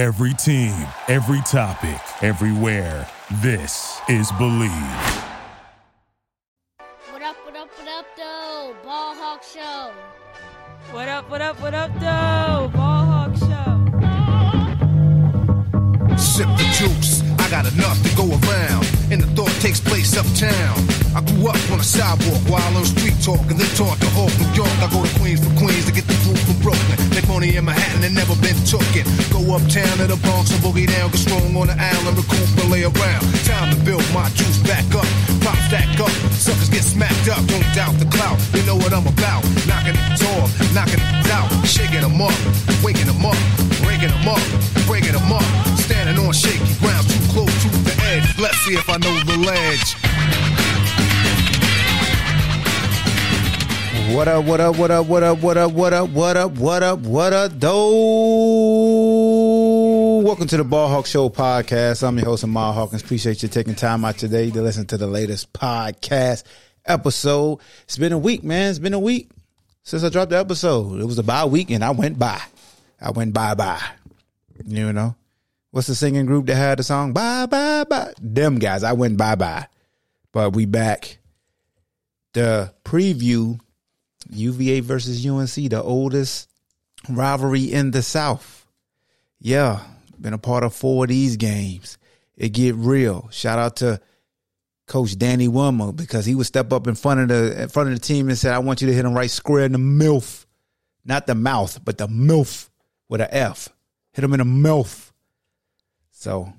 Every team, every topic, everywhere. This is Bleav. What up, what up, what up, though? Ball Hawk Show. What up, what up, what up, though? Ball Hawk Show. Sip the juice, I got enough to go around. And the thought takes place uptown. I grew up on a sidewalk while on street talk and then taught to Hawk, New York. I go to Queens for Queens to get the food from Brooklyn. Make money in Manhattan and never been tooken. Go uptown to the Bronx and boogie down, get strong on the island, recoup and lay around. Time to build my juice back up, pop stack up. Suckers get smacked up, don't doubt the clout. You know what I'm about. Knocking it off, knocking it out, shaking them up, waking them up, breaking them up, breaking them up. Standing on shaky ground, Let's see if I know the ledge. What up, what up, what up, what up, what up, what up, what up, what up, what up, though? Welcome to the Ball Hawk Show podcast. I'm your host, Ahmad Hawkins. Appreciate you taking time out today to listen to the latest podcast episode. It's been a week, man. It's been a week since I dropped the episode. It was a bye week and I went by. I went bye bye. You know? What's the singing group that had the song Bye Bye Bye? Them guys, I went bye bye. But we back. The preview UVA versus UNC, the oldest rivalry in the South. Yeah, been a part of four of these games. It get real. Shout out to Coach Danny Wilmer because he would step up in front of the in front of the team and said, "I want you to hit him right square in the milf, not the mouth, but the milf with a F. Hit him in the milf." So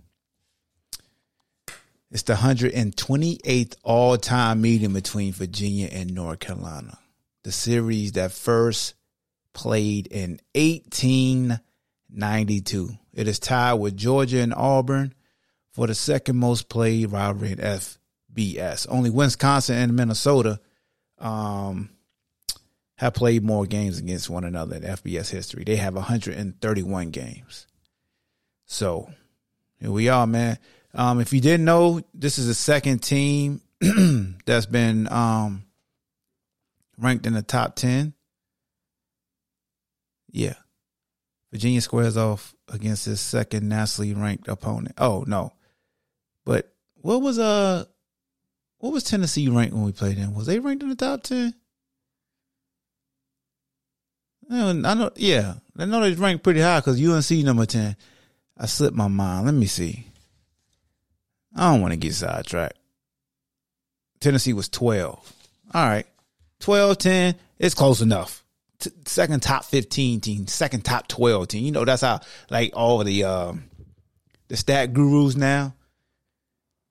it's the 128th all time meeting between Virginia and North Carolina. The series that first played in 1892. It is tied with Georgia and Auburn for the second most played rivalry in FBS. Only Wisconsin and Minnesota um, have played more games against one another in FBS history. They have 131 games. So here we are, man. Um, if you didn't know, this is the second team that's been um, ranked in the top 10. Yeah. Virginia squares off against his second nationally ranked opponent. Oh, no. But what was uh what was Tennessee ranked when we played them? Was they ranked in the top 10? I know, yeah. I know they ranked pretty high because UNC number 10. I slipped my mind. Let me see. I don't want to get sidetracked. Tennessee was 12. All right. 12, 10, it's close enough. T- second top 15 team, second top 12 team. You know, that's how, like, all the, um, the stat gurus now,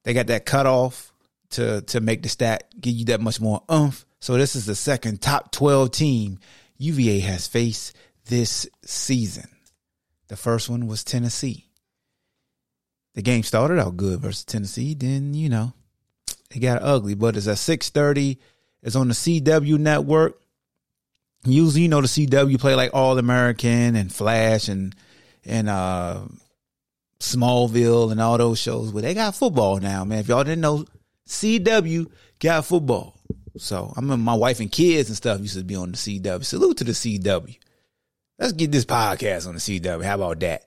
they got that cutoff to, to make the stat give you that much more umph. So this is the second top 12 team UVA has faced this season. The first one was Tennessee. The game started out good versus Tennessee, then, you know, it got ugly, but it's at 630 it's on the CW network. Usually, you know, the CW play like All American and Flash and and uh Smallville and all those shows, but they got football now, man. If y'all didn't know, CW got football. So I remember my wife and kids and stuff used to be on the CW. Salute to the CW. Let's get this podcast on the CW. How about that?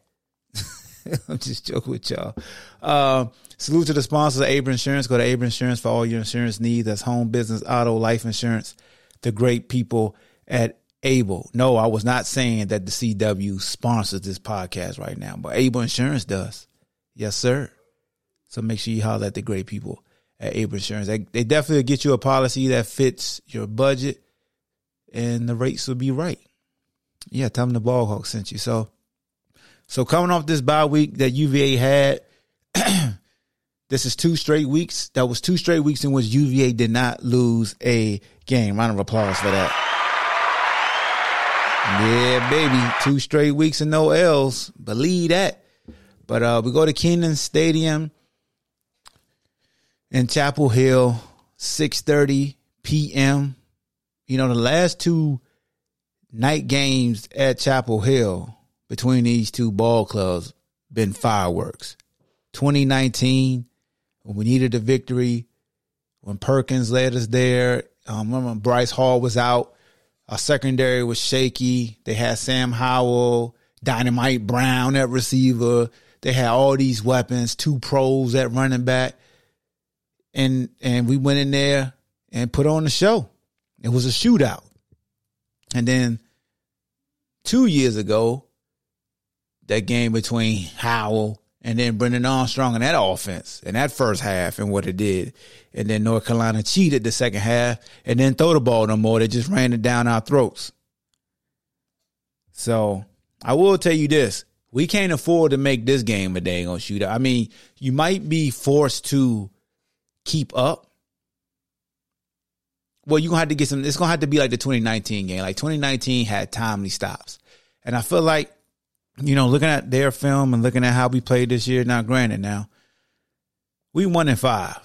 I'm just joking with y'all. Uh, salute to the sponsors of Able Insurance. Go to Able Insurance for all your insurance needs. That's home, business, auto, life insurance. The great people at Able. No, I was not saying that the CW sponsors this podcast right now, but Able Insurance does. Yes, sir. So make sure you holler at the great people at Able Insurance. They, they definitely get you a policy that fits your budget and the rates will be right. Yeah, tell them the ball hawk sent you. So so coming off this bye week that UVA had, this is two straight weeks. That was two straight weeks in which UVA did not lose a game. Round of applause for that. Yeah, baby. Two straight weeks and no L's. Believe that. But uh, we go to Kenan Stadium in Chapel Hill, 6.30 p.m. You know, the last two night games at Chapel Hill between these two ball clubs been fireworks. 2019, when we needed a victory, when Perkins led us there, um, remember Bryce Hall was out. Our secondary was shaky. They had Sam Howell, Dyami Brown at receiver. They had all these weapons, two pros at running back. And and we went in there and put on the show. It was a shootout. And then two years ago, that game between Howell and then Brennan Armstrong and that offense and that first half and what it did. And then North Carolina cheated the second half and then throw the ball no more. They just ran it down our throats. So I will tell you this. We can't afford to make this game a dang on shootout. I mean, you might be forced to keep up. Well, you're gonna have to get some it's gonna have to be like the 2019 game. Like 2019 had timely stops. And I feel like you know, looking at their film and looking at how we played this year, now granted now, we one and five.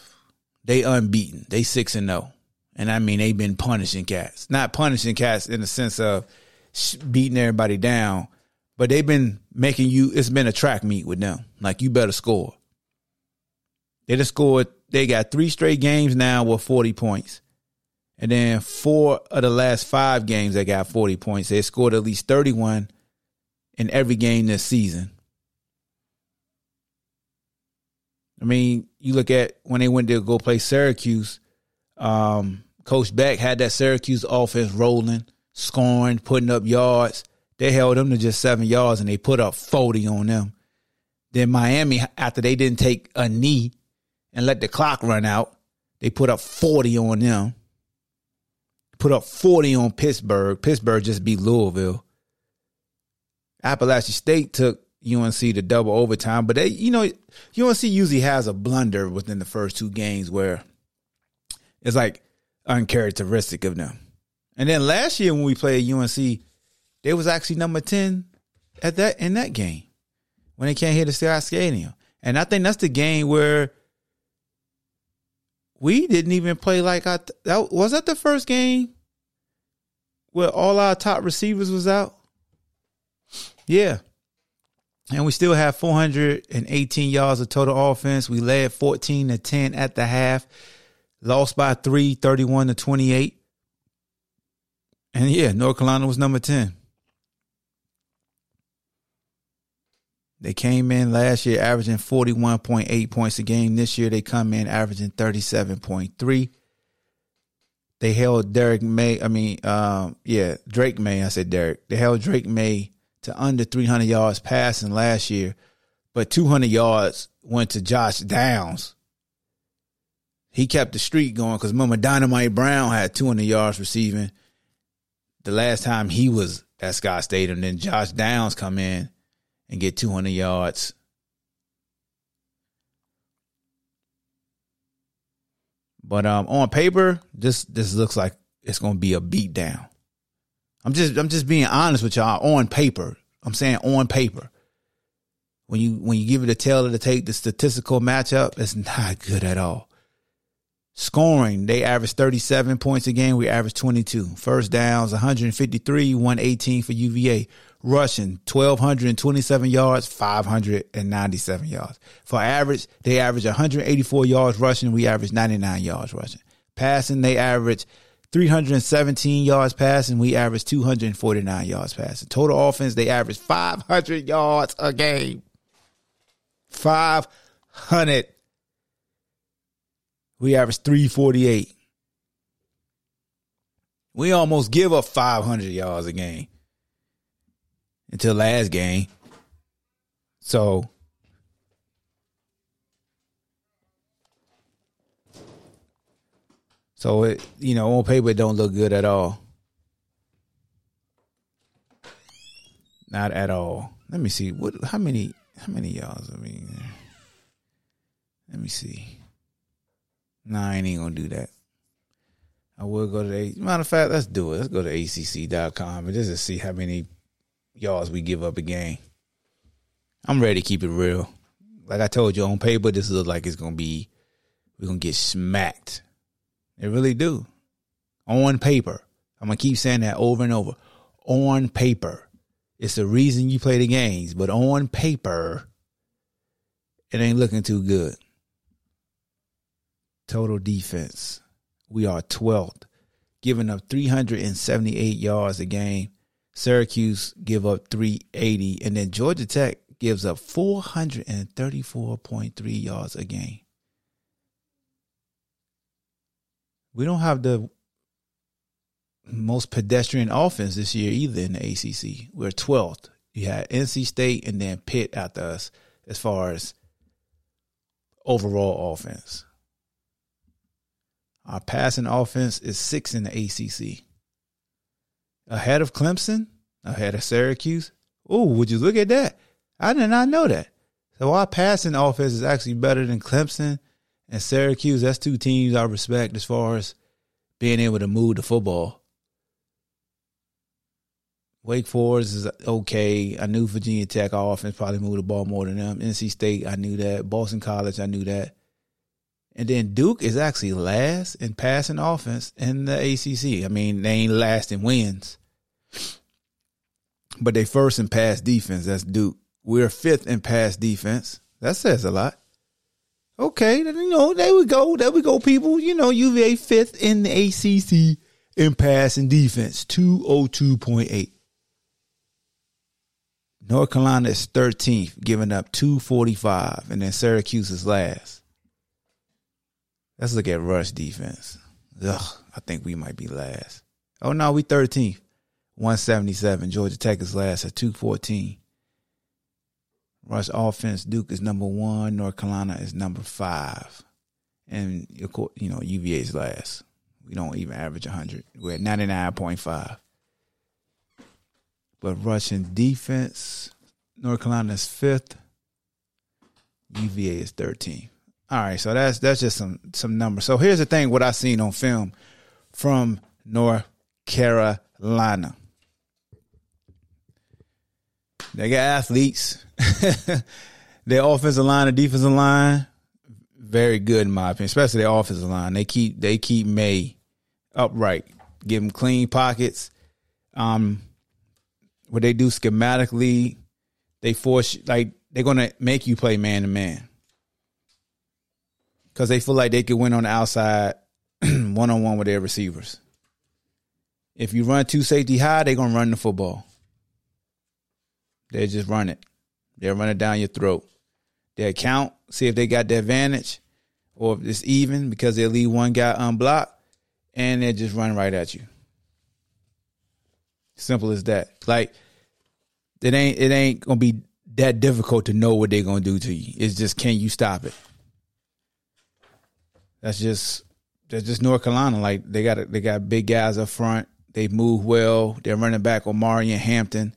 They unbeaten. They six and no. And I mean, they've been punishing cats. Not punishing cats in the sense of beating everybody down, but they've been making you, it's been a track meet with them. Like, you better score. They just scored, they got three straight games now with 40 points. And then four of the last five games, they got 40 points. They scored at least 31 in every game this season. I mean, you look at when they went to go play Syracuse, um, Coach Beck had that Syracuse offense rolling, scoring, putting up yards. They held them to just seven yards and they put up 40 on them. Then Miami, after they didn't take a knee and let the clock run out, they put up 40 on them. Put up 40 on Pittsburgh. Pittsburgh just beat Louisville. Appalachian State took UNC to double overtime, but they, you know, UNC usually has a blunder within the first two games where it's like uncharacteristic of them. And then last year when we played UNC, they was actually number ten at that in that game when they can't hit the Scott Stadium. And I think that's the game where we didn't even play like I th- that was that the first game where all our top receivers was out. Yeah. And we still have 418 yards of total offense. We led 14 to 10 at the half, lost by three, 31 to 28. And yeah, North Carolina was number 10. They came in last year averaging 41.8 points a game. This year they come in averaging 37.3. They held Derek May, I mean, um, yeah, Drake Maye, I said Derek. They held Drake Maye to under 300 yards passing last year, but 200 yards went to Josh Downs. He kept the streak going because remember Dyami Brown had 200 yards receiving the last time he was at Scott Stadium. Then Josh Downs come in and get 200 yards. But um, on paper, this this looks like it's going to be a beatdown. I'm just I'm just being honest with y'all on paper. I'm saying on paper. When you when you give it a tail to take the statistical matchup, it's not good at all. Scoring, they average 37 points a game. We average 22. First downs, 153, 118 for UVA. Rushing, 1,227 yards, 597 yards. For average, they average 184 yards rushing. We average 99 yards rushing. Passing, they average 317 yards passing. We average 249 yards passing. Total offense, they average 500 yards a game. 500. We average 348. We almost give up 500 yards a game until last game. So So it, you know, on paper it don't look good at all. Not at all. Let me see. What? How many? How many yards? I mean, let me see. Nah, I ain't gonna do that. I will go to the matter of fact. Let's do it. Let's go to ACC.com and just to see how many yards we give up a game. I'm ready to keep it real. Like I told you on paper, this looks like it's gonna be. We're gonna get smacked. They really do. On paper. I'm to keep saying that over and over. On paper. It's the reason you play the games, but on paper, it ain't looking too good. Total defense. We are 12th, giving up 378 yards a game. Syracuse give up 380, and then Georgia Tech gives up 434.3 yards a game. We don't have the most pedestrian offense this year either in the ACC. We're 12th. You had NC State and then Pitt after us as far as overall offense. Our passing offense is six in the ACC. Ahead of Clemson, ahead of Syracuse. Oh, would you look at that? I did not know that. So our passing offense is actually better than Clemson and Syracuse. That's two teams I respect as far as being able to move the football. Wake Forest is okay. I knew Virginia Tech offense probably moved the ball more than them. NC State, I knew that. Boston College, I knew that. And then Duke is actually last in passing offense in the ACC. I mean, they ain't last in wins, but they first in pass defense. That's Duke. We're fifth in pass defense. That says a lot. Okay, you know, there we go. There we go, people. You know, UVA fifth in the ACC in passing defense, 202.8. North Carolina is 13th, giving up 245, and then Syracuse is last. Let's look at rush defense. Ugh, I think we might be last. Oh no, we 13th, 177. Georgia Tech is last at 214. Rush offense, Duke is number one. North Carolina is number five. And, of course, you know, UVA is last. We don't even average 100. We're at 99.5. But rushing defense, North Carolina is fifth. UVA is 13. All right, so that's that's just some some numbers. So here's the thing: what I seen on film from North Carolina. They got athletes. their offensive line and defensive line, very good in my opinion, especially their offensive line. They keep they keep Maye upright, give him clean pockets. Um, what they do schematically, they force like they're gonna make you play man to man because they feel like they could win on the outside one on one with their receivers. If you run two safety high, they're gonna run the football. They just run it. They'll run it down your throat. They'll count, see if they got the advantage or if it's even because they'll leave one guy unblocked and they'll just run right at you. Simple as that. Like it ain't it ain't gonna be that difficult to know what they're gonna do to you. It's just can you stop it? That's just that's just North Carolina. Like they got they got big guys up front. They move well. They're running back Omarion Hampton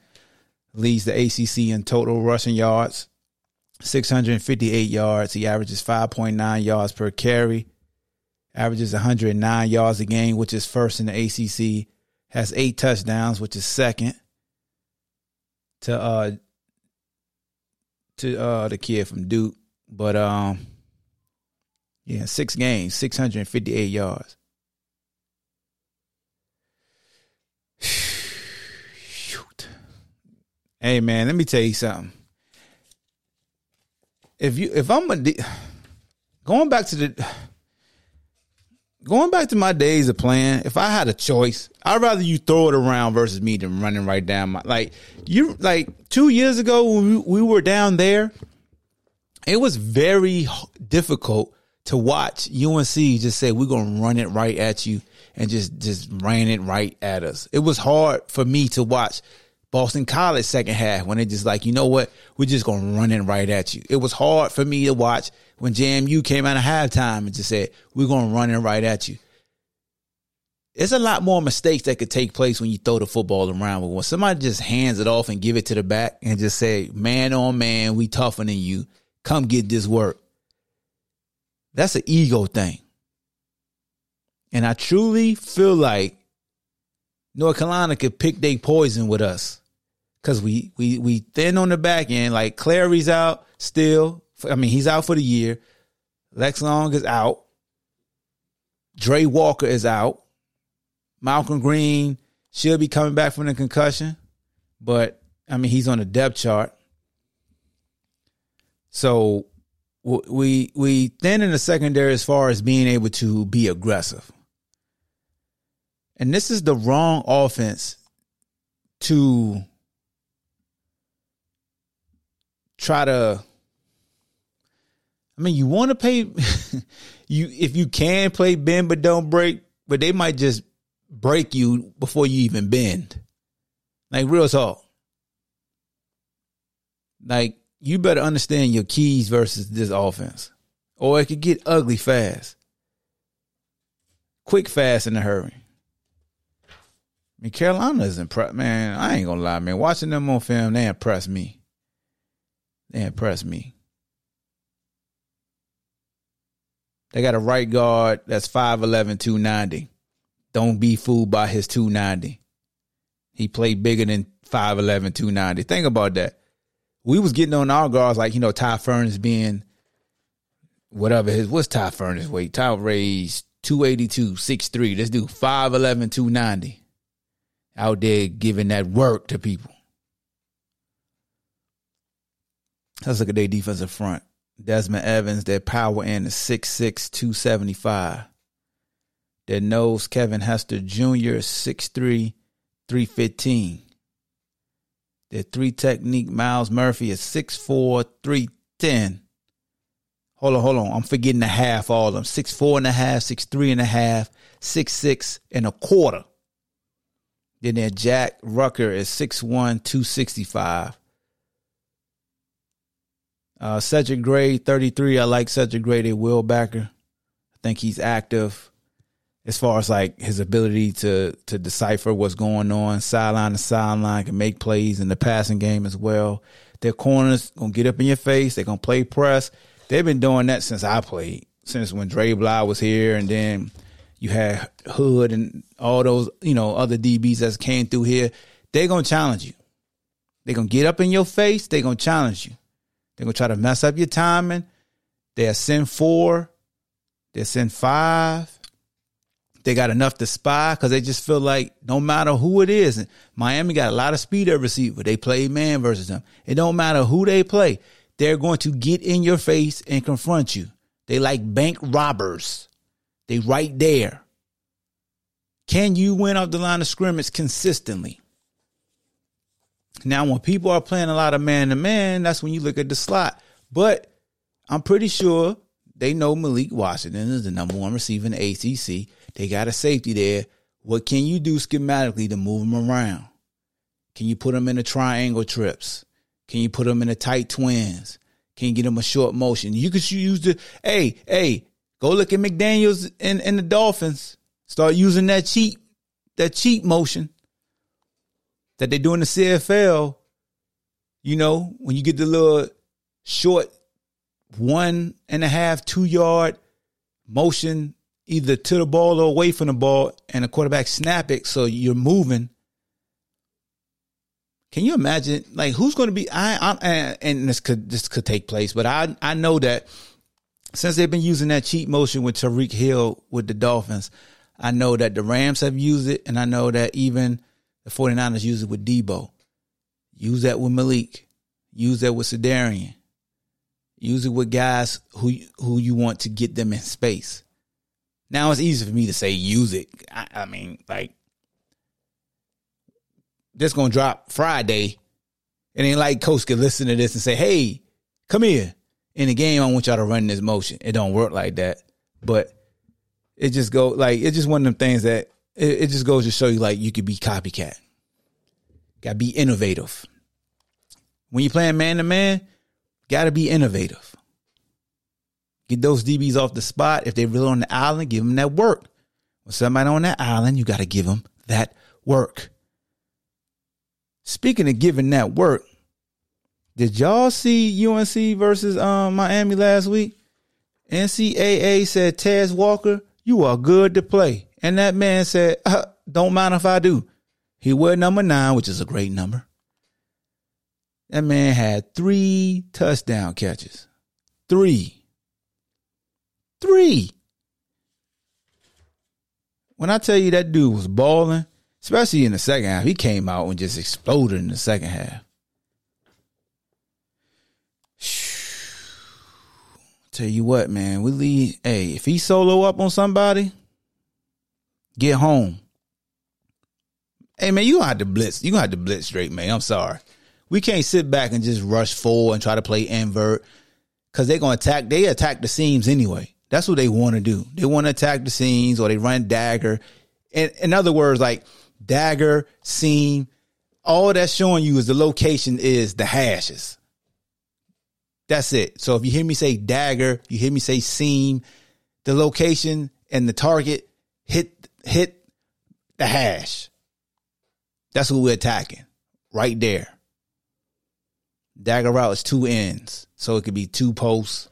leads the ACC in total rushing yards, 658 yards. He averages 5.9 yards per carry, averages 109 yards a game, which is first in the ACC. Has eight touchdowns, which is second to uh to uh the kid from Duke. But um yeah, six games, 658 yards. Hey man, let me tell you something. If you if I'm a going back to the going back to my days of playing, if I had a choice, I'd rather you throw it around versus me than running right down my like you like two years ago when we, we were down there. It was very difficult to watch UNC just say we're gonna run it right at you and just just ran it right at us. It was hard for me to watch Boston College second half when they just like, you know what, we're just gonna run it right at you. It was hard for me to watch when JMU came out of halftime and just said, we're gonna run it right at you. There's a lot more mistakes that could take place when you throw the football around. But when somebody just hands it off and give it to the back and just say, man on man, we tougher than you. Come get this work. That's an ego thing. And I truly feel like North Carolina could pick their poison with us because we we we thin on the back end. Like Clary's out still. I mean, he's out for the year. Lex Long is out. Dre Walker is out. Malcolm Green should be coming back from the concussion, but I mean he's on the depth chart. So we we thin in the secondary as far as being able to be aggressive. And this is the wrong offense to try to I mean, you want to pay you if you can play bend but don't break, but they might just break you before you even bend. Like real talk. Like you better understand your keys versus this offense, or it could get ugly fast, quick, fast, in a hurry. I mean, Carolina is impressed, man. I ain't gonna lie, man. Watching them on film, they impress me. They impress me. They got a right guard that's 5'11, 290. Don't be fooled by his 290. He played bigger than 5'11, 290. Think about that. We was getting on our guards like, you know, Ty Furnish being whatever his, what's Ty Furnish weight? Ty Ray's 282, 6'3. Let's do 5'11, 290. Out there giving that work to people. Let's look at their defensive front. Desmond Evans, their power end is 6'6, 275. Their nose, Kevin Hester Jr., 6'3, 315. Their three technique, Myles Murphy is 6'4, 310. Hold on, hold on. I'm forgetting the half, all of them. 6'4 and a half, 6'3 and a half, 6'6 and a quarter. Then their Jack Rucker is 6'1, 265. Uh, Cedric Gray, 33. I like Cedric Gray, their Will Backer. I think he's active as far as like his ability to to decipher what's going on, sideline to sideline, can make plays in the passing game as well. Their corners gonna get up in your face. They're gonna play press. They've been doing that since I played, since when Dre Bly was here, and then you had Hood and all those you know other DBs that came through here. They're gonna challenge you. They're gonna get up in your face. They're gonna challenge you. They're gonna try to mess up your timing. They'll send four. They'll send five. They got enough to spy because they just feel like no matter who it is, Miami got a lot of speed at receiver. They play man versus them. It don't matter who they play. They're going to get in your face and confront you. They like bank robbers. They right there. Can you win off the line of scrimmage consistently? Now, when people are playing a lot of man to man, that's when you look at the slot. But I'm pretty sure they know Malik Washington is the number one receiver in the ACC. They got a safety there. What can you do schematically to move them around? Can you put them in the triangle trips? Can you put them in the tight twins? Can you get them a short motion? You could use the hey hey go look at McDaniel's and, and the Dolphins. Start using that cheat that cheat motion that they do in the CFL. You know when you get the little short one and a half two yard motion either to the ball or away from the ball, and the quarterback snap it so you're moving. Can you imagine? Like, who's going to be? I, I and this could this could take place, but I I know that since they've been using that cheat motion with Tyreek Hill with the Dolphins, I know that the Rams have used it, and I know that even the 49ers use it with Deebo. Use that with Malik. Use that with Sedarian. Use it with guys who who you want to get them in space. Now it's easy for me to say use it. I, I mean, like this gonna drop Friday. It ain't like coach could listen to this and say, "Hey, come here." In the game, I want y'all to run this motion. It don't work like that, but it just go like it's just one of them things that it, it just goes to show you like you could be copycat. Got to be innovative. When you're playing man to man, got to be innovative. Get those DBs off the spot. If they're really on the island, give them that work. When somebody on that island, you got to give them that work. Speaking of giving that work, did y'all see UNC versus um, Miami last week? NCAA said Tez Walker, you are good to play. And that man said, uh, don't mind if I do. He wore number nine, which is a great number. That man had three touchdown catches. Three. Three. When I tell you that dude was balling, especially in the second half, he came out and just exploded in the second half. Tell you what, man, we leave. Hey, if he solo up on somebody, get home. Hey man, you gonna have to blitz. You gonna have to blitz straight, man. I'm sorry. We can't sit back and just rush forward and try to play invert because they're gonna attack. They attack the seams anyway. That's what they want to do. They want to attack the seams or they run dagger. In, in other words, like dagger, seam, all that's showing you is the location is the hashes. That's it. So if you hear me say dagger, you hear me say seam, the location and the target hit hit the hash. That's what we're attacking. Right there. Dagger route is two ends. So it could be two posts,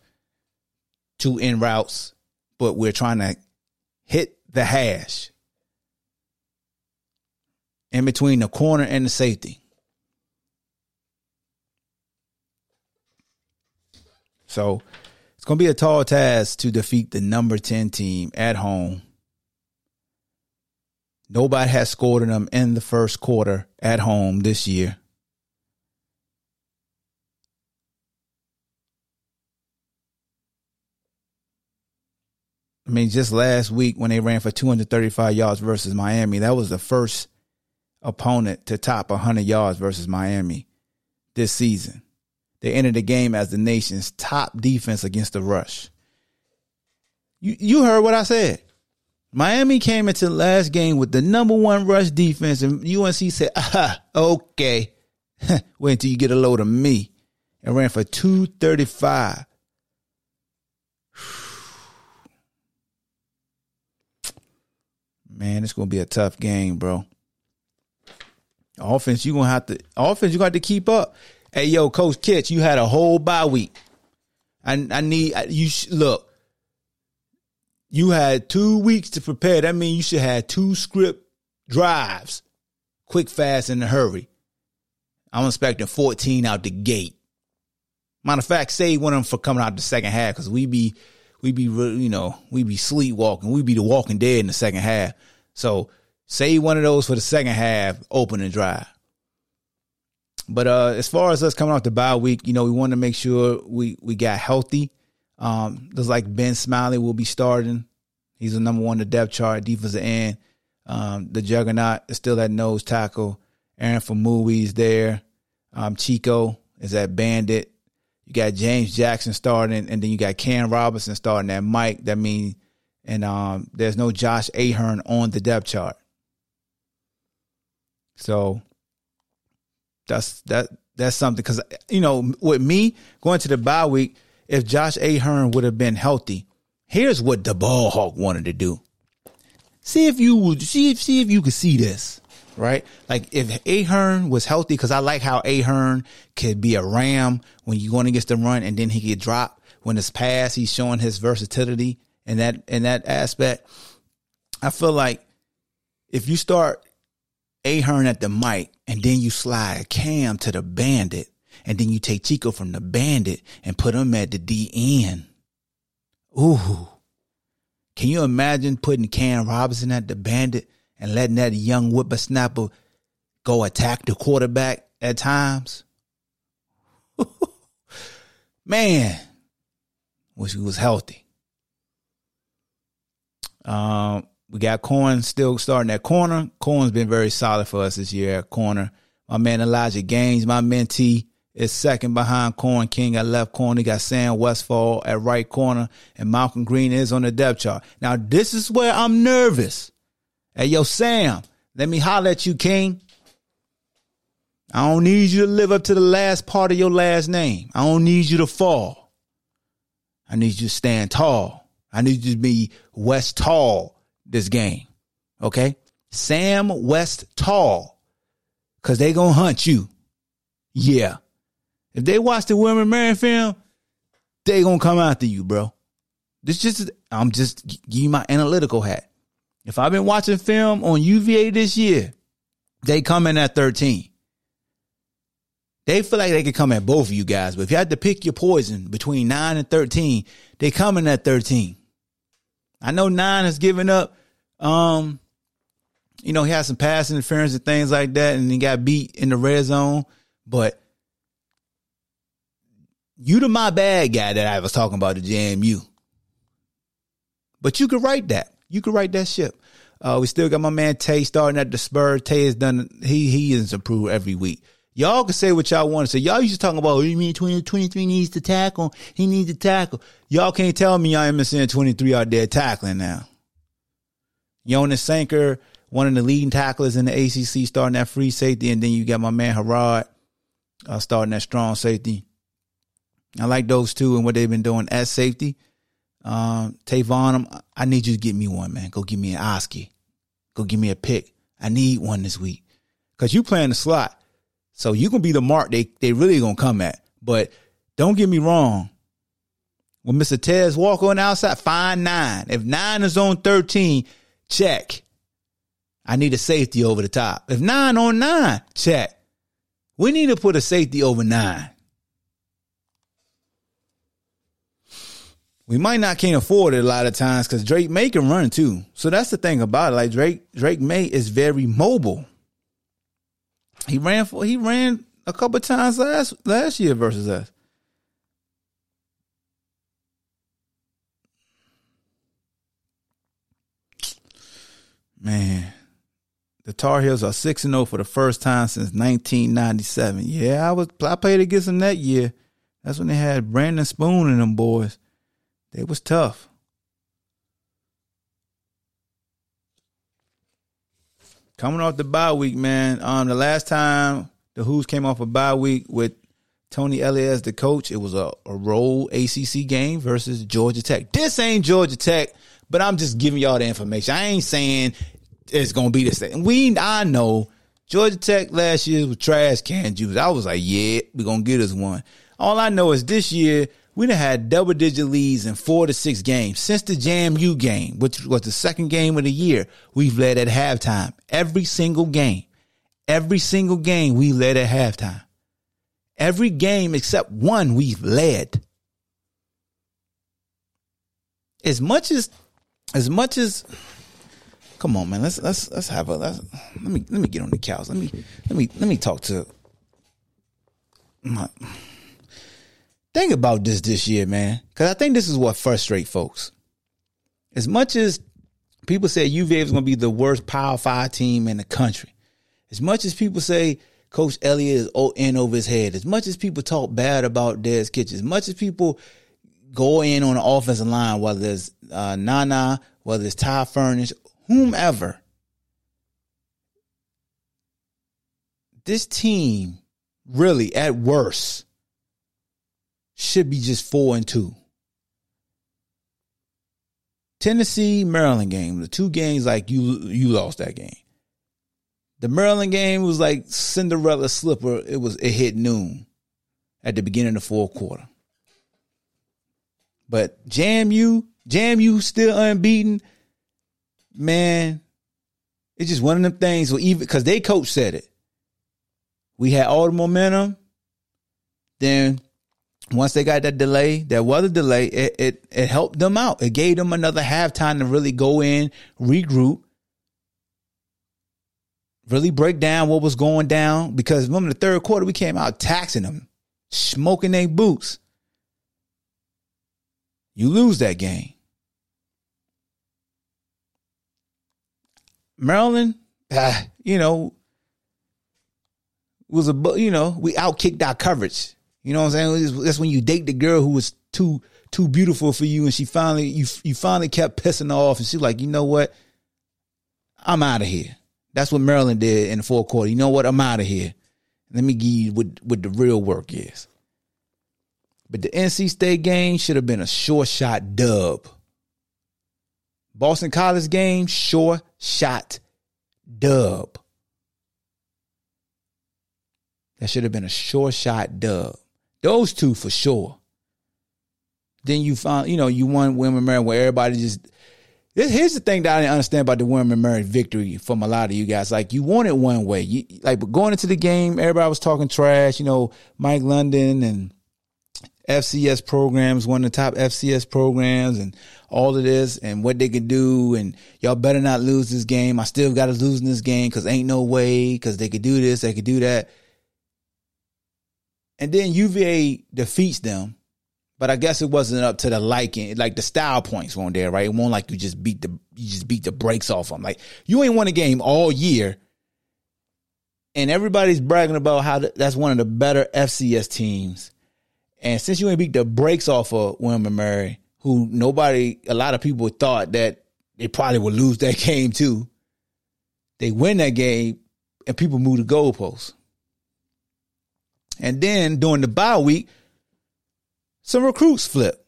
two end routes, but we're trying to hit the hash in between the corner and the safety. So it's going to be a tall task to defeat the number 10 team at home. Nobody has scored on them in the first quarter at home this year. I mean, just last week when they ran for 235 yards versus Miami, that was the first opponent to top 100 yards versus Miami this season. They entered the game as the nation's top defense against the rush. You you heard what I said. Miami came into the last game with the number one rush defense, and UNC said, "Ah, okay, wait until you get a load of me," and ran for two thirty five. Man, it's gonna be a tough game, bro. Offense, you're gonna have to offense, you're got to keep up. Hey, yo, Coach Kitch, you had a whole bye week. I I need you look. You had two weeks to prepare. That means you should have two script drives, quick, fast, in a hurry. I'm expecting 14 out the gate. Matter of fact, save one of them for coming out the second half because we be we be you know we be sleepwalking. We be the Walking Dead in the second half. So save one of those for the second half, open and drive. But uh, as far as us coming off the bye week, you know, we want to make sure we we got healthy. Um, looks like Ben Smiley will be starting. He's the number one the depth chart, defensive end. Um, the juggernaut is still at nose tackle. Aaron Faumui's there. Um, Chico is at bandit. You got James Jackson starting, and then you got Cam Robinson starting at Mike. That means, and um, there's no Josh Ahern on the depth chart. So that's that that's something because you know with me going to the bye week, if Josh Ahern would have been healthy, here's what the ball hawk wanted to do. See if you would see if see if you could see this right. Like if Ahern was healthy, because I like how Ahern could be a ram when you're going against the run, and then he could drop when it's pass. He's showing his versatility in that in that aspect. I feel like if you start Ahern at the mic, and then you slide a Cam to the bandit, and then you take Chico from the bandit and put him at the DN. Ooh. Can you imagine putting Cam Robinson at the bandit and letting that young whippersnapper go attack the quarterback at times? Man, wish he was healthy. Um, we got Corn still starting at corner. Corn's been very solid for us this year at corner. My man Elijah Gaines, my mentee, is second behind Corn King at left corner. He got Sam Westfall at right corner, and Malcolm Green is on the depth chart. Now, this is where I'm nervous. Hey, yo, Sam, let me holler at you, King. I don't need you to live up to the last part of your last name. I don't need you to fall. I need you to stand tall. I need you to be West tall this game. Okay? Sam West tall. Cause they gonna hunt you. Yeah. If they watch the William and Mary film, they gonna come after you, bro. This just I'm just give you my analytical hat. If I've been watching film on UVA this year, they come in at 13. They feel like they could come at both of you guys, but if you had to pick your poison between 9 and 13, they come in at 13. I know 9 has given up um, you know, he had some pass interference and things like that, and he got beat in the red zone. But you the my bad guy that I was talking about the JMU. But you could write that. You could write that ship. Uh, we still got my man Tay starting at the Spurs. Tay has done he he is improved every week. Y'all can say what y'all want to say. Y'all used to talking about, oh, you mean 2023 needs to tackle? He needs to tackle. Y'all can't tell me I am seeing 23 out there tackling now. Jonas Sanker, one of the leading tacklers in the ACC, starting that free safety. And then you got my man Harrod uh, starting that strong safety. I like those two and what they've been doing at safety. Um, Tavon, I need you to get me one, man. Go give me an Oski. Go give me a pick. I need one this week. Cause you playing the slot. So you can be the mark they, they really gonna come at. But don't get me wrong. When Mr. Tez walk on the outside, fine nine. If nine is on 13, check. I need a safety over the top. If nine on nine, check. We need to put a safety over nine. We might not can't afford it a lot of times because Drake Maye can run too. So that's the thing about it. Like Drake, Drake Maye is very mobile. He ran for he ran a couple times last last year versus us. Man, the Tar Heels are six and zero for the first time since 1997. Yeah, I was I played against them that year. That's when they had Brandon Spoon and them boys. They was tough. Coming off the bye week, man. Um, the last time the Hoos came off a bye week with Tony Elliott as the coach, it was a, a roll ACC game versus Georgia Tech. This ain't Georgia Tech, but I'm just giving y'all the information. I ain't saying it's gonna be the same. We, I know Georgia Tech last year was trash can juice. I was like, yeah, we gonna get us one. All I know is this year we done had double digit leads in four to six games since the JMU game, which was the second game of the year. We've led at halftime every single game. Every single game we led at halftime. Every game except one we've led. As much as, as much as, come on, man. Let's let's let's have a let's, let me let me get on the couch. Let me let me let me talk to my think about this this year, man, because I think this is what frustrates folks. As much as people say UVA is going to be the worst Power Five team in the country, as much as people say Coach Elliott is in over his head, as much as people talk bad about Des Kitchings, as much as people go in on the offensive line, whether it's uh, Nana, whether it's Ty Furnish, whomever, this team really, at worst, should be just four and two. Tennessee Maryland game, the two games like you you lost that game. The Maryland game was like Cinderella slipper. It was it hit noon at the beginning of the fourth quarter. But JMU, jam you still unbeaten. Man, it's just one of them things where even because they coach said it. We had all the momentum. Then once they got that delay, that weather delay, it, it, it helped them out. It gave them another halftime to really go in, regroup, really break down what was going down. Because remember, the third quarter, we came out taxing them, smoking their boots. You lose that game. Maryland, ah, you know, was a you know we outkicked our coverage you know what I'm saying? That's when you date the girl who was too too beautiful for you, and she finally you you finally kept pissing her off, and she's like, you know what? I'm out of here. That's what Maryland did in the fourth quarter. You know what? I'm out of here. Let me give you what what the real work is. But the NC State game should have been a short shot dub. Boston College game, short shot dub. That should have been a short shot dub. Those two for sure. Then you find, you know, you won William and Mary where everybody just. Here's the thing that I didn't understand about the William and Mary victory from a lot of you guys. Like you it one way. You, like, but going into the game, everybody was talking trash. You know, Mike London and FCS programs, one of the top FCS programs, and all of this, and what they could do, and y'all better not lose this game. I still got to lose in this game because ain't no way because they could do this, they could do that. And then UVA defeats them but I guess it wasn't up to the liking. Like the style points weren't there, right? It won't like you just beat the you just beat the brakes off them. Like you ain't won a game all year, and everybody's bragging about how th- that's one of the better FCS teams. And since you ain't beat the brakes off of William and Mary, who nobody, a lot of people thought that they probably would lose that game too. They win that game, and people move the goalposts. And then during the bye week, some recruits flip.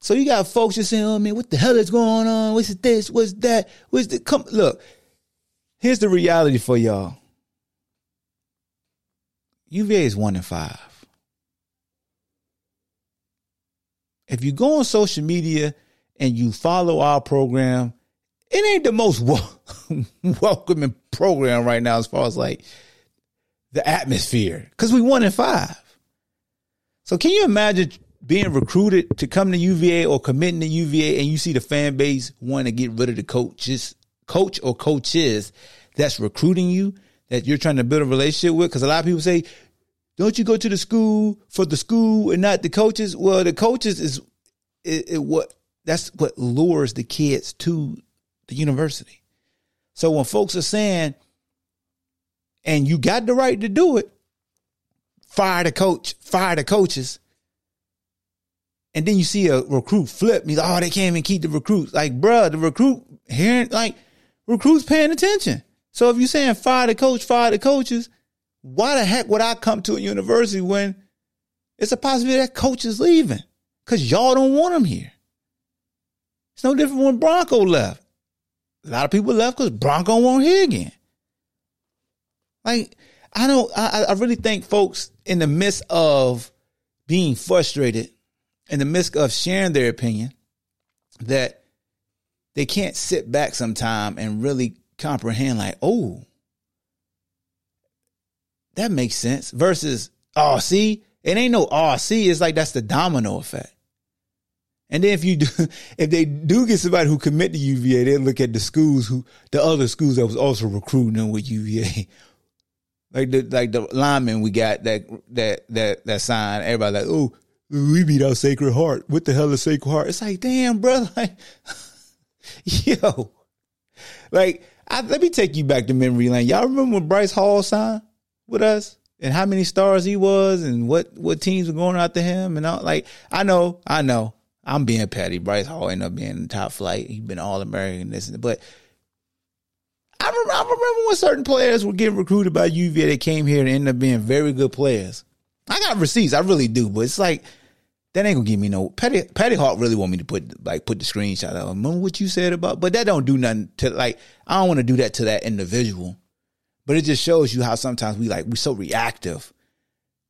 So you got folks just saying, "Oh man, what the hell is going on? What's this? What's that? What's the come?" Look, here's the reality for y'all. UVA is one in five. If you go on social media and you follow our program, it ain't the most wel- welcoming program right now as far as like the atmosphere because we won in five. So can you imagine being recruited to come to UVA or committing to UVA and you see the fan base want to get rid of the coaches, coach or coaches that's recruiting you that you're trying to build a relationship with? Because a lot of people say, don't you go to the school for the school and not the coaches? Well, the coaches is it, it what that's what lures the kids to the university. So when folks are saying, and you got the right to do it, fire the coach, fire the coaches. And then you see a recruit flip. He's like, oh, they can't even keep the recruits. Like, bruh, the recruit hearing, like, recruits paying attention. So if you're saying fire the coach, fire the coaches, why the heck would I come to a university when it's a possibility that coach is leaving? Because y'all don't want him here. It's no different when Bronco left. A lot of people left because Bronco won't here again. Like, I don't, I, I really think folks in the midst of being frustrated, in the midst of sharing their opinion, that they can't sit back sometime and really comprehend, like, oh, that makes sense. Versus, oh, see, it ain't no oh, see, it's like that's the domino effect. And then if you do, if they do get somebody who commit to UVA, they look at the schools who the other schools that was also recruiting them with UVA. Like the like the lineman we got that that that that sign, everybody like, oh, we beat our Sacred Heart. What the hell is Sacred Heart? It's like, damn, brother, like, yo, like, I, let me take you back to memory lane. Y'all remember when Bryce Hall signed with us? And how many stars he was, and what what teams were going after him, and all. Like I know, I know, I'm being petty. Bryce Hall ended up being in top flight. He's been all American, this, and, but I remember when certain players were getting recruited by UVA. They came here and ended up being very good players. I got receipts, I really do, but it's like that ain't gonna give me no Petty. Petty Hawk really want me to put like put the screenshot of. Remember what you said about, but that don't do nothing to like. I don't want to do that to that individual, but it just shows you how sometimes we like we so reactive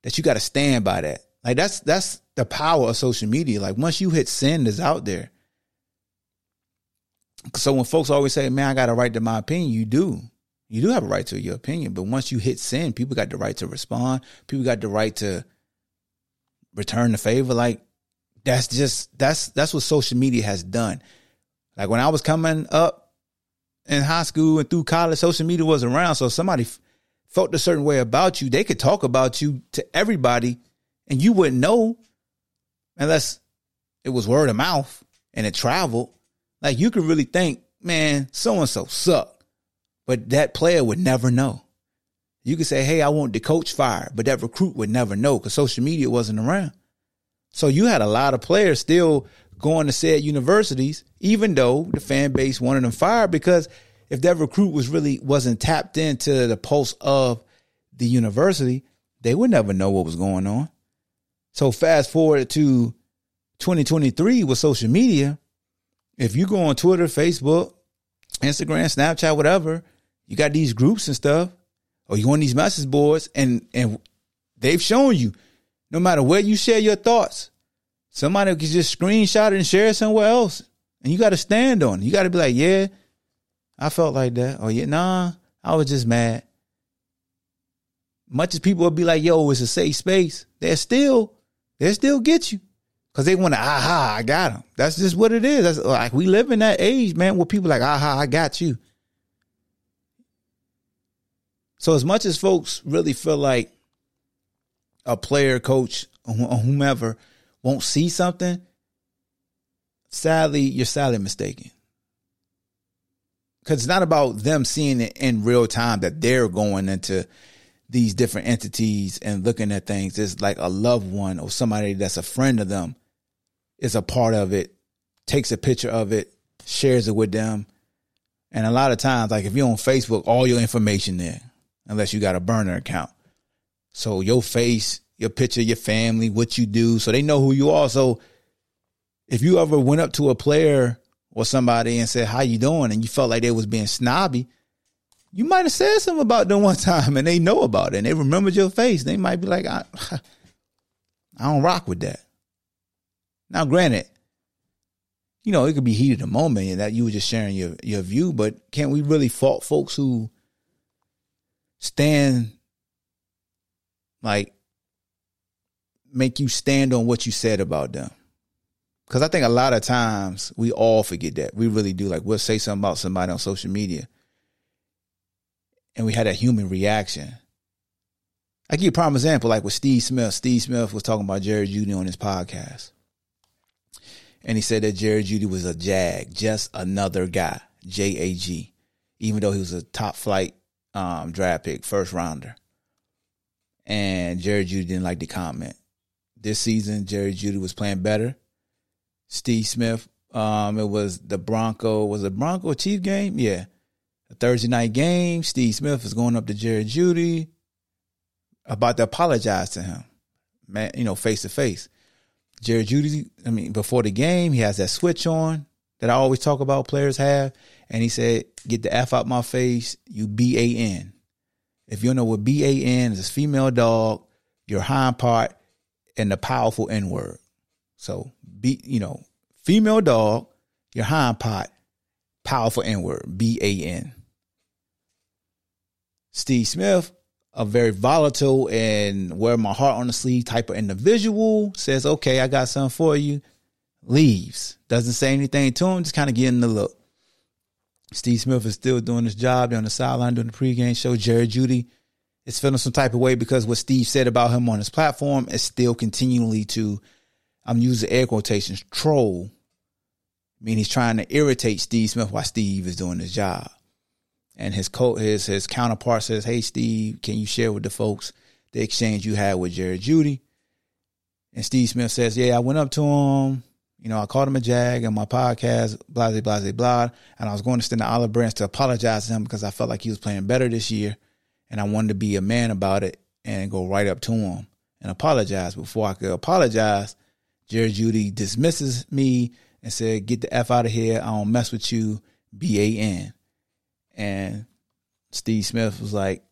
that you got to stand by that. Like that's that's the power of social media. Like once you hit send, is out there. So when folks always say, "Man, I got a right to my opinion," you do. You do have a right to your opinion, but once you hit send, people got the right to respond. People got the right to return the favor. Like that's just that's that's what social media has done. Like when I was coming up in high school and through college, social media was around. So somebody f- felt a certain way about you, they could talk about you to everybody, and you wouldn't know unless it was word of mouth and it traveled. Like you could really think, man, so and so suck, but that player would never know. You could say, hey, I want the coach fired, but that recruit would never know because social media wasn't around. So you had a lot of players still going to said universities, even though the fan base wanted them fired because if that recruit was really wasn't tapped into the pulse of the university, they would never know what was going on. So fast forward to 2023 with social media, if you go on Twitter, Facebook, Instagram, Snapchat, whatever, you got these groups and stuff, or you on these message boards, and and they've shown you, no matter where you share your thoughts, somebody can just screenshot it and share it somewhere else, and you got to stand on it. You got to be like, yeah, I felt like that, or yeah, nah, I was just mad. Much as people will be like, yo, it's a safe space, they still they still get you. Cause they want to, aha, I got him. That's just what it is. That's like we live in that age, man, where people like, aha, I got you. So as much as folks really feel like a player, coach, or whomever won't see something, sadly, you're sadly mistaken. Because it's not about them seeing it in real time that they're going into these different entities and looking at things. It's like a loved one or somebody that's a friend of them is a part of it, takes a picture of it, shares it with them. And a lot of times, like if you're on Facebook, all your information there, unless you got a burner account. So your face, your picture, your family, what you do, so they know who you are. So if you ever went up to a player or somebody and said, How you doing? and you felt like they was being snobby, you might have said something about them one time and they know about it and they remembered your face. They might be like, I, I don't rock with that. Now, granted, you know, it could be heat of the moment and that you were just sharing your, your view, but can't we really fault folks who stand like make you stand on what you said about them? Because I think a lot of times we all forget that. We really do. Like we'll say something about somebody on social media and we had a human reaction. I give you a prime example, like with Steve Smith. Steve Smith was talking about Jerry Jeudy on his podcast. And he said that Jerry Jeudy was a jag, just another guy, J A G, even though he was a top flight um, draft pick, first rounder. And Jerry Jeudy didn't like the comment. This season, Jerry Jeudy was playing better. Steve Smith, um, it was the Bronco, was it Bronco Chief game? Yeah. A Thursday night game. Steve Smith is going up to Jerry Jeudy about to apologize to him, man, you know, face to face. Jerry Jeudy, I mean, before the game, he has that switch on that I always talk about players have. And he said, get the F out my face, you B A N. If you don't know what B A N is, it's female dog, your hind part, and the powerful N word. So be you know, female dog, your hind part, powerful N word, B A N. Steve Smith, a very volatile and wear my heart on the sleeve type of individual, says, okay, I got something for you, leaves. Doesn't say anything to him, just kind of getting the look. Steve Smith is still doing his job. On the sideline doing the pregame show. Jerry Jeudy is feeling some type of way because what Steve said about him on his platform is still continually to, I'm using air quotations, troll. I mean, he's trying to irritate Steve Smith while Steve is doing his job and his co his his counterpart says, "Hey Steve, can you share with the folks the exchange you had with Jerry Jeudy?" And Steve Smith says, "Yeah, I went up to him. You know, I called him a jag on my podcast, blah blah blah blah, and I was going to stand the olive branch to apologize to him because I felt like he was playing better this year, and I wanted to be a man about it and go right up to him and apologize. Before I could apologize, Jerry Jeudy dismisses me and said, "Get the f out of here. I don't mess with you." B A N. And Steve Smith was like,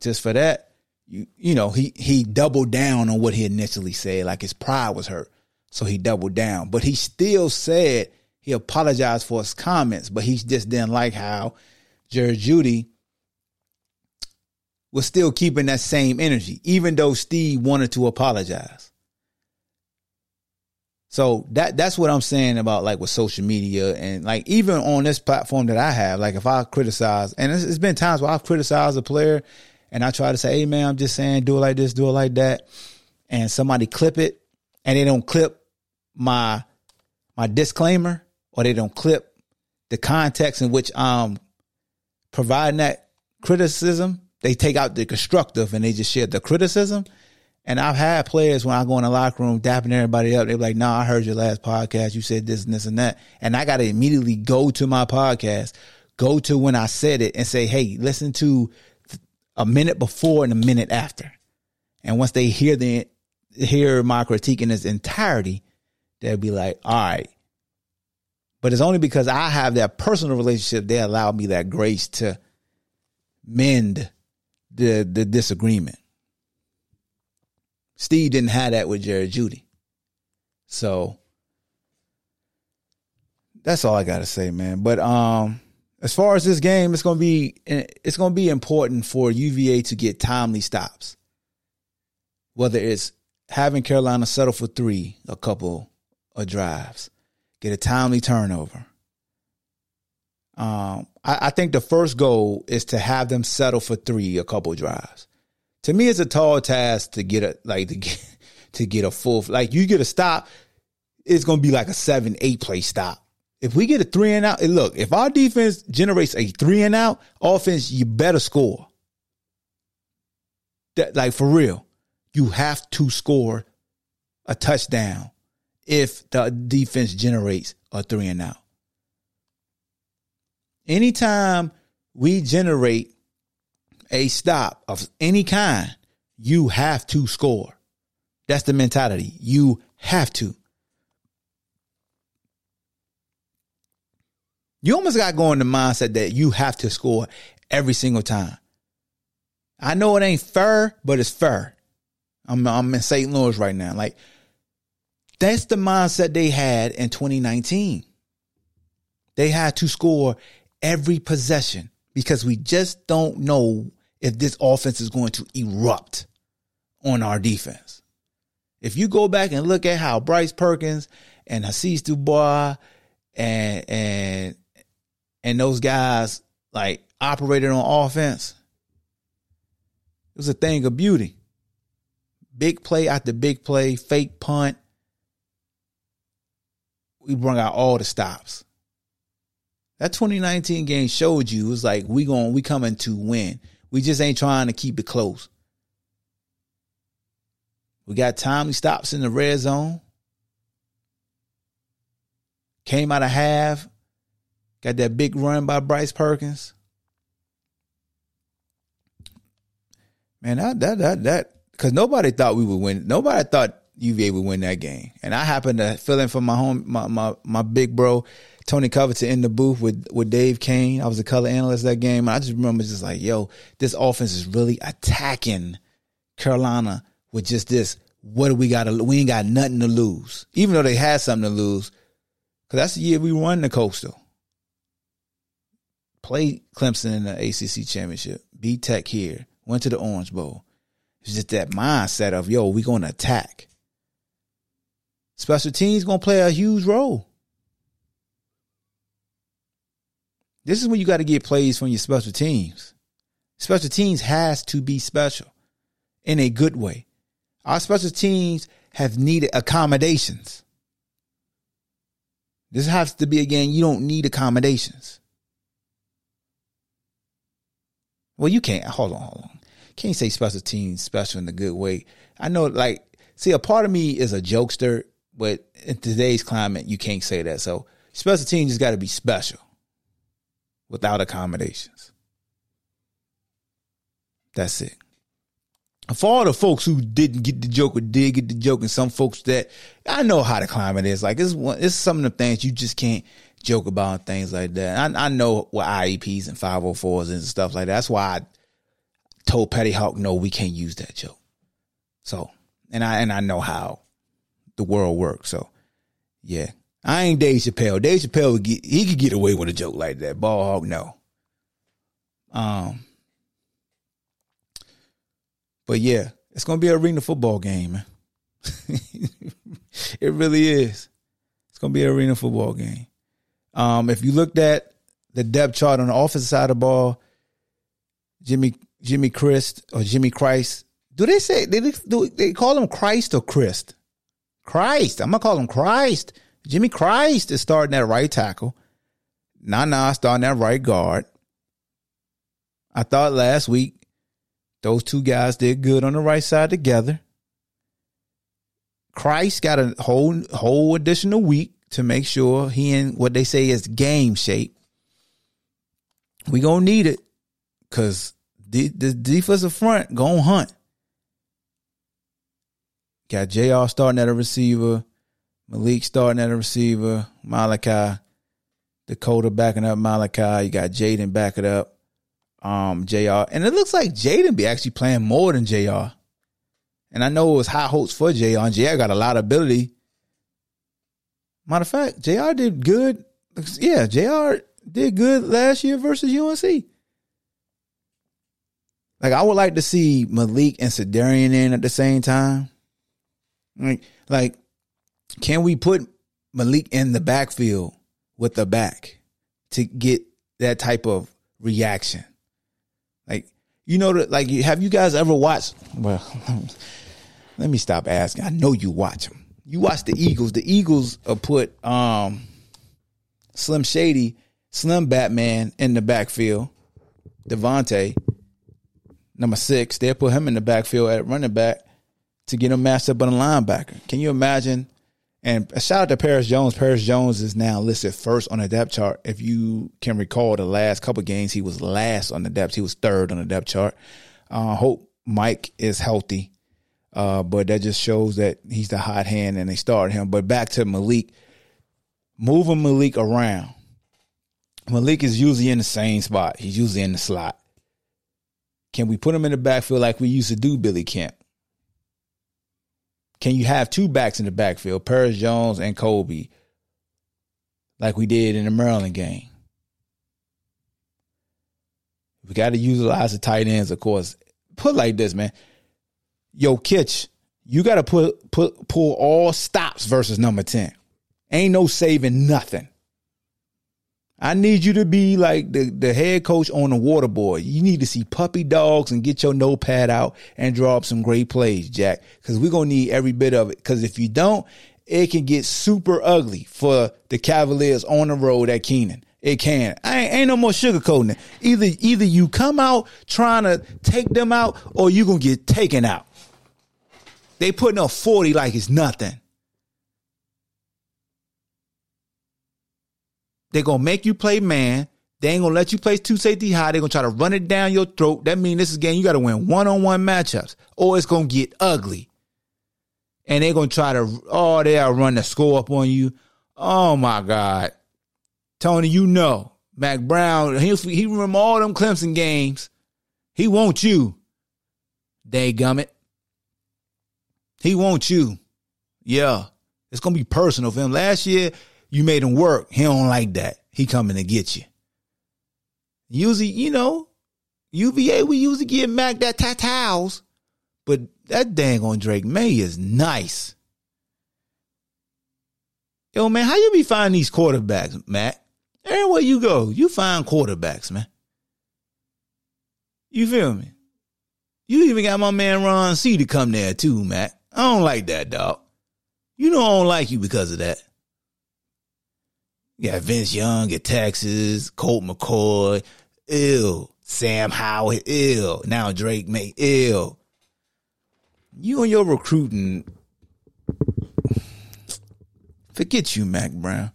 just for that, you you know, he he doubled down on what he initially said. Like his pride was hurt. So he doubled down. But he still said he apologized for his comments, but he just didn't like how Jerry Jeudy was still keeping that same energy, even though Steve wanted to apologize. So that that's what I'm saying about like with social media and like even on this platform that I have, like if I criticize, and it's, it's been times where I've criticized a player, and I try to say, hey man, I'm just saying, do it like this, do it like that, and somebody clip it, and they don't clip my my disclaimer, or they don't clip the context in which I'm providing that criticism. They take out the constructive and they just share the criticism and I've had players when I go in the locker room dapping everybody up. They're like, "No, nah, I heard your last podcast. You said this and this and that," and I got to immediately go to my podcast, go to when I said it, and say, "Hey, listen to a minute before and a minute after." And once they hear the hear my critique in its entirety, they'll be like, "All right." But it's only because I have that personal relationship they allow me that grace to mend the the disagreement. Steve didn't have that with Jerry Jeudy. So that's all I got to say, man. But um, as far as this game, it's gonna be it's gonna be important for UVA to get timely stops. Whether it's having Carolina settle for three, a couple of drives, get a timely turnover. Um, I, I think the first goal is to have them settle for three, a couple drives to me, it's a tall task to get a like to get to get a full like you get a stop, it's gonna be like a seven, eight play stop. If we get a three and out, and look, if our defense generates a three and out offense, you better score. That like for real, you have to score a touchdown if the defense generates a three and out. Anytime we generate a stop of any kind, you have to score. That's the mentality. You have to. You almost got going the mindset that you have to score every single time. I know it ain't fair, but it's fair. I'm I'm in St. Louis right now. Like that's the mindset they had in 2019. They had to score every possession because we just don't know if this offense is going to erupt on our defense. If you go back and look at how Bryce Perkins and Hasise Dubois and and and those guys like operated on offense, it was a thing of beauty. Big play after big play, fake punt. We brought out all the stops. That 2019 game showed you it was like we going we coming to win. We just ain't trying to keep it close. We got timely stops in the red zone. Came out of half. Got that big run by Bryce Perkins. Man, that that that that because nobody thought we would win. Nobody thought UVA would win that game. And I happened to fill in for my home my my, my big bro Tony Covington in the booth with with Dave Koehn. I was a color analyst that game. I just remember just like, yo, this offense is really attacking Carolina with just this. What do we got to? We ain't got nothing to lose, even though they had something to lose. Cause that's the year we won the Coastal. Played Clemson in the ACC championship. Beat Tech here. Went to the Orange Bowl. It's just that mindset of yo, we going to attack. Special teams gonna play a huge role. This is when you got to get plays from your special teams. Special teams has to be special in a good way. Our special teams have needed accommodations. This has to be again, you don't need accommodations. Well, you can't hold on, hold on. Can't say special teams special in a good way. I know like see a part of me is a jokester, but in today's climate, you can't say that. So special teams just gotta be special without accommodations. That's it. For all the folks who didn't get the joke or did get the joke, and some folks that I know how the climate is, like it's one, it's some of the things you just can't joke about and things like that. I, I know what IEPs and 504s and stuff like that. That's why I told Petty Hawk, no, we can't use that joke. So, and I and I know how the world works. So, yeah, I ain't Dave Chappelle. Dave Chappelle would get he could get away with a joke like that. Ball hog, no. Um, but yeah, it's gonna be an arena football game, it really is. It's gonna be an arena football game. Um, if you looked at the depth chart on the offensive side of the ball, Jimmy Jimmy Christ or Jimmy Christ. Do they say they do they call him Christ or Christ? Christ. I'm gonna call him Christ. Jimmy Christ is starting at right tackle. Nana starting at right guard. I thought last week those two guys did good on the right side together. Christ got a whole whole additional week to make sure he in what they say is game shape. We gonna need it because the, the defensive front gonna hunt. Got Jr. starting at a receiver. Malik starting at a receiver, Malachi, Dakota backing up Malachi. You got Jaden backing up um, JR. And it looks like Jaden be actually playing more than JR. And I know it was high hopes for JR, and JR got a lot of ability. Matter of fact, JR did good. Yeah, JR did good last year versus UNC. Like I would like to see Malik and Sedarian in at the same time. Like, like can we put Malik in the backfield with the back to get that type of reaction? Like, you know, like, have you guys ever watched? Well, Let me stop asking. I know you watch them. You watch the Eagles. The Eagles put um, Slim Shady, Slim Batman in the backfield. DeVonta, number six, they put him in the backfield at running back to get him matched up on a linebacker. Can you imagine? And a shout out to Perris Jones. Perris Jones is now listed first on the depth chart. If you can recall the last couple games, he was last on the depth. He was third on the depth chart. Uh, hope Mike is healthy. Uh, but that just shows that he's the hot hand and they started him. But back to Malik, moving Malik around. Malik is usually in the same spot. He's usually in the slot. Can we put him in the backfield like we used to do, Billy Kemp? Can you have two backs in the backfield, Perris Jones and Kobe, like we did in the Maryland game? We got to utilize the tight ends, of course. Put like this, man. Yo, Kitch, you got to put put pull all stops versus number ten. Ain't no saving nothing. I need you to be like the, the head coach on the water boy. You need to see puppy dogs and get your notepad out and draw up some great plays, Jack, because we're going to need every bit of it. Because if you don't, it can get super ugly for the Cavaliers on the road at Kenan. It can. I ain't, ain't no more sugarcoating it. Either either you come out trying to take them out, or you're gonna get taken out. They putting up forty like it's nothing. They're gonna make you play man. They ain't gonna let you play two safety high. They're gonna try to run it down your throat. That means this is game you gotta win one on one matchups, or it's gonna get ugly. And they're gonna try to oh they'll run the score up on you. Oh my God. Tony, you know. Mack Brown, he, he remember all them Clemson games. He wants you. Day gummit. He wants you. Yeah. It's gonna be personal for him. Last year, you made him work. He don't like that. He coming to get you. Usually, you know, UVA, we usually give Mack that tatals, but that dang on Drake Maye is nice. Yo, man, how you be finding these quarterbacks, Mack? Everywhere you go, you find quarterbacks, man. You feel me? You even got my man Ron C to come there too, Mack. I don't like that, dog. You know I don't like you because of that. You got Vince Young at Texas, Colt McCoy, ill. Sam Howell, ill. Now Drake Maye, ill. You and your recruiting, forget you, Mack Brown.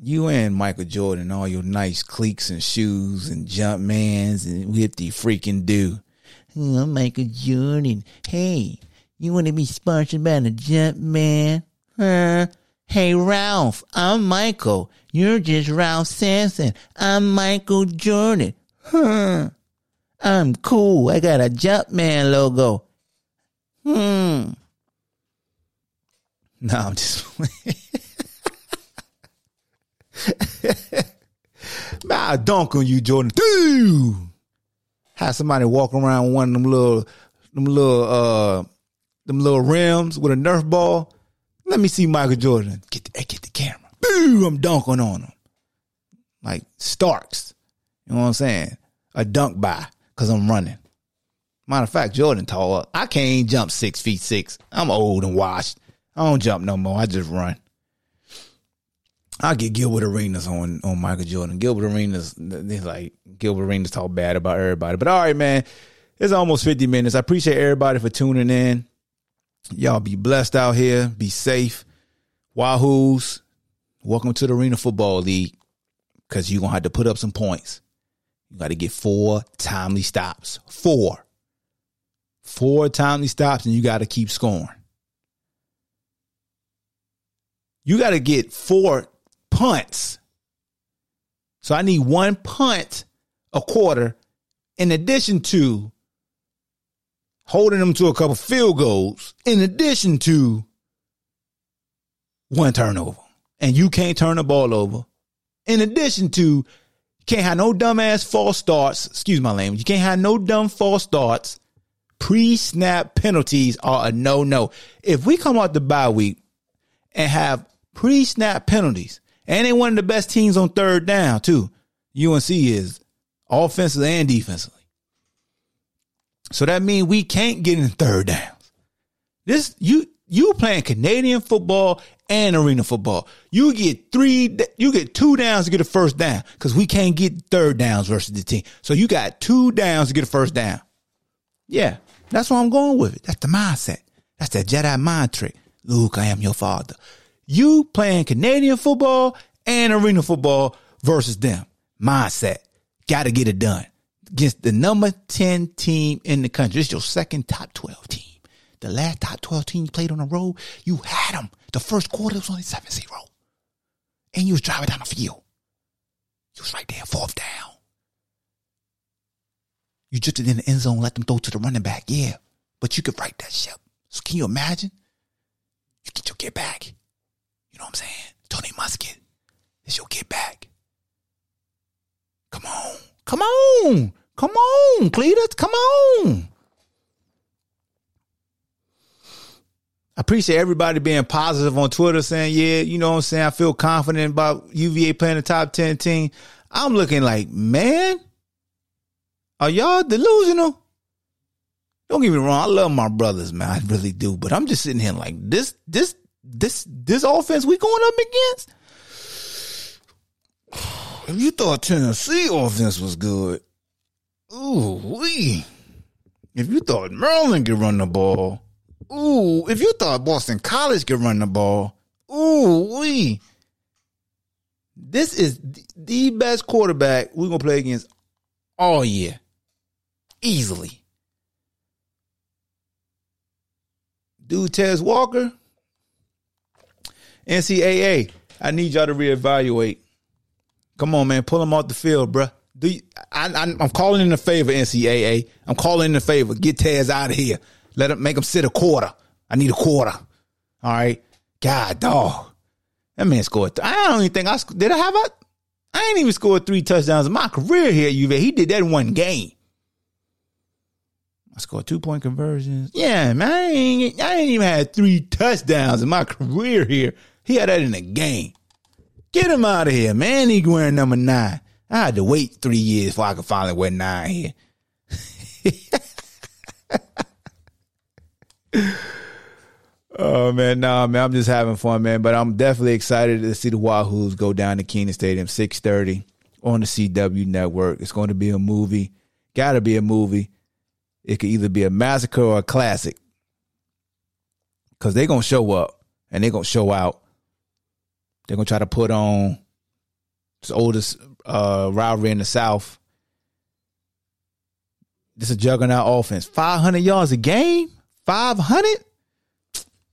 You and Michael Jordan, all your nice cleats and shoes and jump mans and the freaking do. Oh, Michael Jordan. Hey, you want to be sponsored by the jump man? Huh? Hey, Ralph, I'm Michael. You're just Ralph Sampson. I'm Michael Jordan. Huh. I'm cool. I got a Jumpman logo. Hmm. No, I'm just I dunk on you, Jordan. Dude. Have somebody walk around one of them little, them little, uh, them little rims with a Nerf ball. Let me see Michael Jordan. Get the, eh, get the camera. Boom, I'm dunking on him. Like Starks. You know what I'm saying? A dunk by because I'm running. Matter of fact, Jordan tall. I can't jump six feet six. I'm old and washed. I don't jump no more. I just run. I get Gilbert Arenas on on Michael Jordan. Gilbert Arenas, they like Gilbert Arenas talk bad about everybody. But all right, man, it's almost fifty minutes. I appreciate everybody for tuning in. Y'all be blessed out here. Be safe. Wahoos, welcome to the Arena Football League because you're going to have to put up some points. You got to get four timely stops. Four. Four timely stops, and you got to keep scoring. You got to get four punts. So I need one punt a quarter in addition to holding them to a couple field goals in addition to one turnover. And you can't turn the ball over. In addition to can't have no dumbass false starts. Excuse my language. You can't have no dumb false starts. Pre-snap penalties are a no-no. If we come out the bye week and have pre-snap penalties, and they're one of the best teams on third down too. UNC is offensive and defensively. So that means we can't get in third downs. This you you playing Canadian football and arena football. You get three, you get two downs to get a first down because we can't get third downs versus the team. So you got two downs to get a first down. Yeah, that's where I'm going with it. That's the mindset. That's that Jedi mind trick. Luke, I am your father. You playing Canadian football and arena football versus them. Mindset. Got to get it done against the number 10 team in the country. It's your second top 12 team. The last top 12 team you played on the road, you had them. The first quarter was only 7 0. And you was driving down the field. You was right there, fourth down. You drifted in the end zone, let them throw to the running back. Yeah. But you could right that ship. So can you imagine? You get your get back. You know what I'm saying? Tony Musket. It's your get back. Come on. Come on. Come on, Cletus. Come on. I appreciate everybody being positive on Twitter saying, yeah, you know what I'm saying? I feel confident about UVA playing the top 10 team. I'm looking like, man, are y'all delusional? Don't get me wrong, I love my brothers, man. I really do. But I'm just sitting here like this, this, this, this offense we going up against. If you thought Tennessee offense was good, ooh wee. If you thought Maryland could run the ball, Ooh, if you thought Boston College could run the ball, ooh, wee. This is the best quarterback we're gonna play against all year, easily. Dude, Tez Walker, NCAA. I need y'all to reevaluate. Come on, man, pull him off the field, bruh. Do you, I, am calling in a favor, NCAA. I'm calling in a favor. Get Taz out of here. Let him make him sit a quarter. I need a quarter. All right. God, dog. That man scored. Th- I don't even think I did. I have a. I ain't even scored three touchdowns in my career here at UVA. He did that one game. I scored two point conversions. Yeah, man. I ain't, I ain't even had three touchdowns in my career here. He had that in a game. Get him out of here, man. He wearing number nine. I had to wait three years before I could finally wear nine here. Oh man, nah, man, I'm just having fun, man. But I'm definitely excited to see the Wahoos go down to Kenan Stadium, 6:30 on the CW network. It's going to be a movie. Got to be a movie. It could either be a massacre or a classic, because they're gonna show up and they're gonna show out. They're gonna try to put on the oldest uh, rivalry in the South. This is a juggernaut offense. 500 yards a game. 500.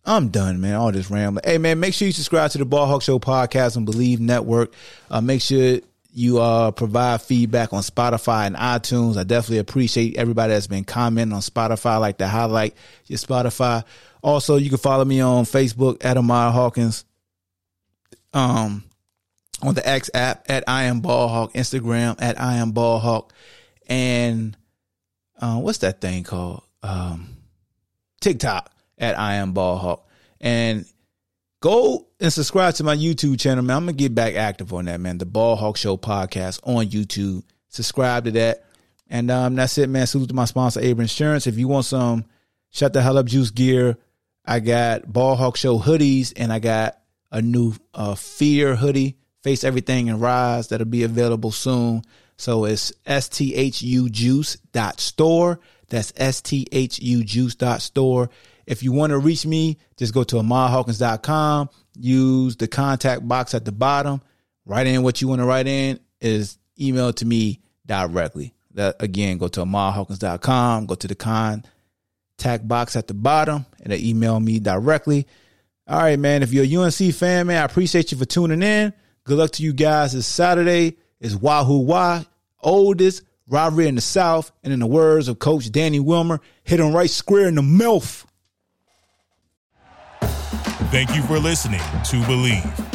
I'm done, man. All this rambling. Hey, man, make sure you subscribe to the Ball Hawk Show podcast on Bleav Network. Uh, make sure you uh, provide feedback on Spotify and iTunes. I definitely appreciate everybody that's been commenting on Spotify. I like to highlight your Spotify. Also, you can follow me on Facebook at Ahmad Hawkins. Um, on the X app at I am Ball Hawk, Instagram at I am Ball Hawk, and uh, what's that thing called? Um, TikTok at I am Ball Hawk. And go and subscribe to my YouTube channel, man. I'm gonna get back active on that, man. The Ball Hawk Show podcast on YouTube. Subscribe to that. And um, that's it, man. Salute to my sponsor, Able Insurance. If you want some shut the hell up juice gear, I got Ball Hawk Show hoodies and I got a new uh, Fear hoodie, Face Everything and Rise, that'll be available soon. So it's sthujuice.store. That's sthujuice.store. If you want to reach me, just go to ahmadhawkins.com. Use the contact box at the bottom. Write in what you want to write in. Is email to me directly. That again, go to ahmadhawkins.com. Go to the contact box at the bottom and email me directly. All right, man. If you're a UNC fan, man, I appreciate you for tuning in. Good luck to you guys this Saturday. It's Wahoo Wah, oldest rivalry in the South. And in the words of Coach Danny Wilmer, hit him right square in the mouth. Thank you for listening to Bleav.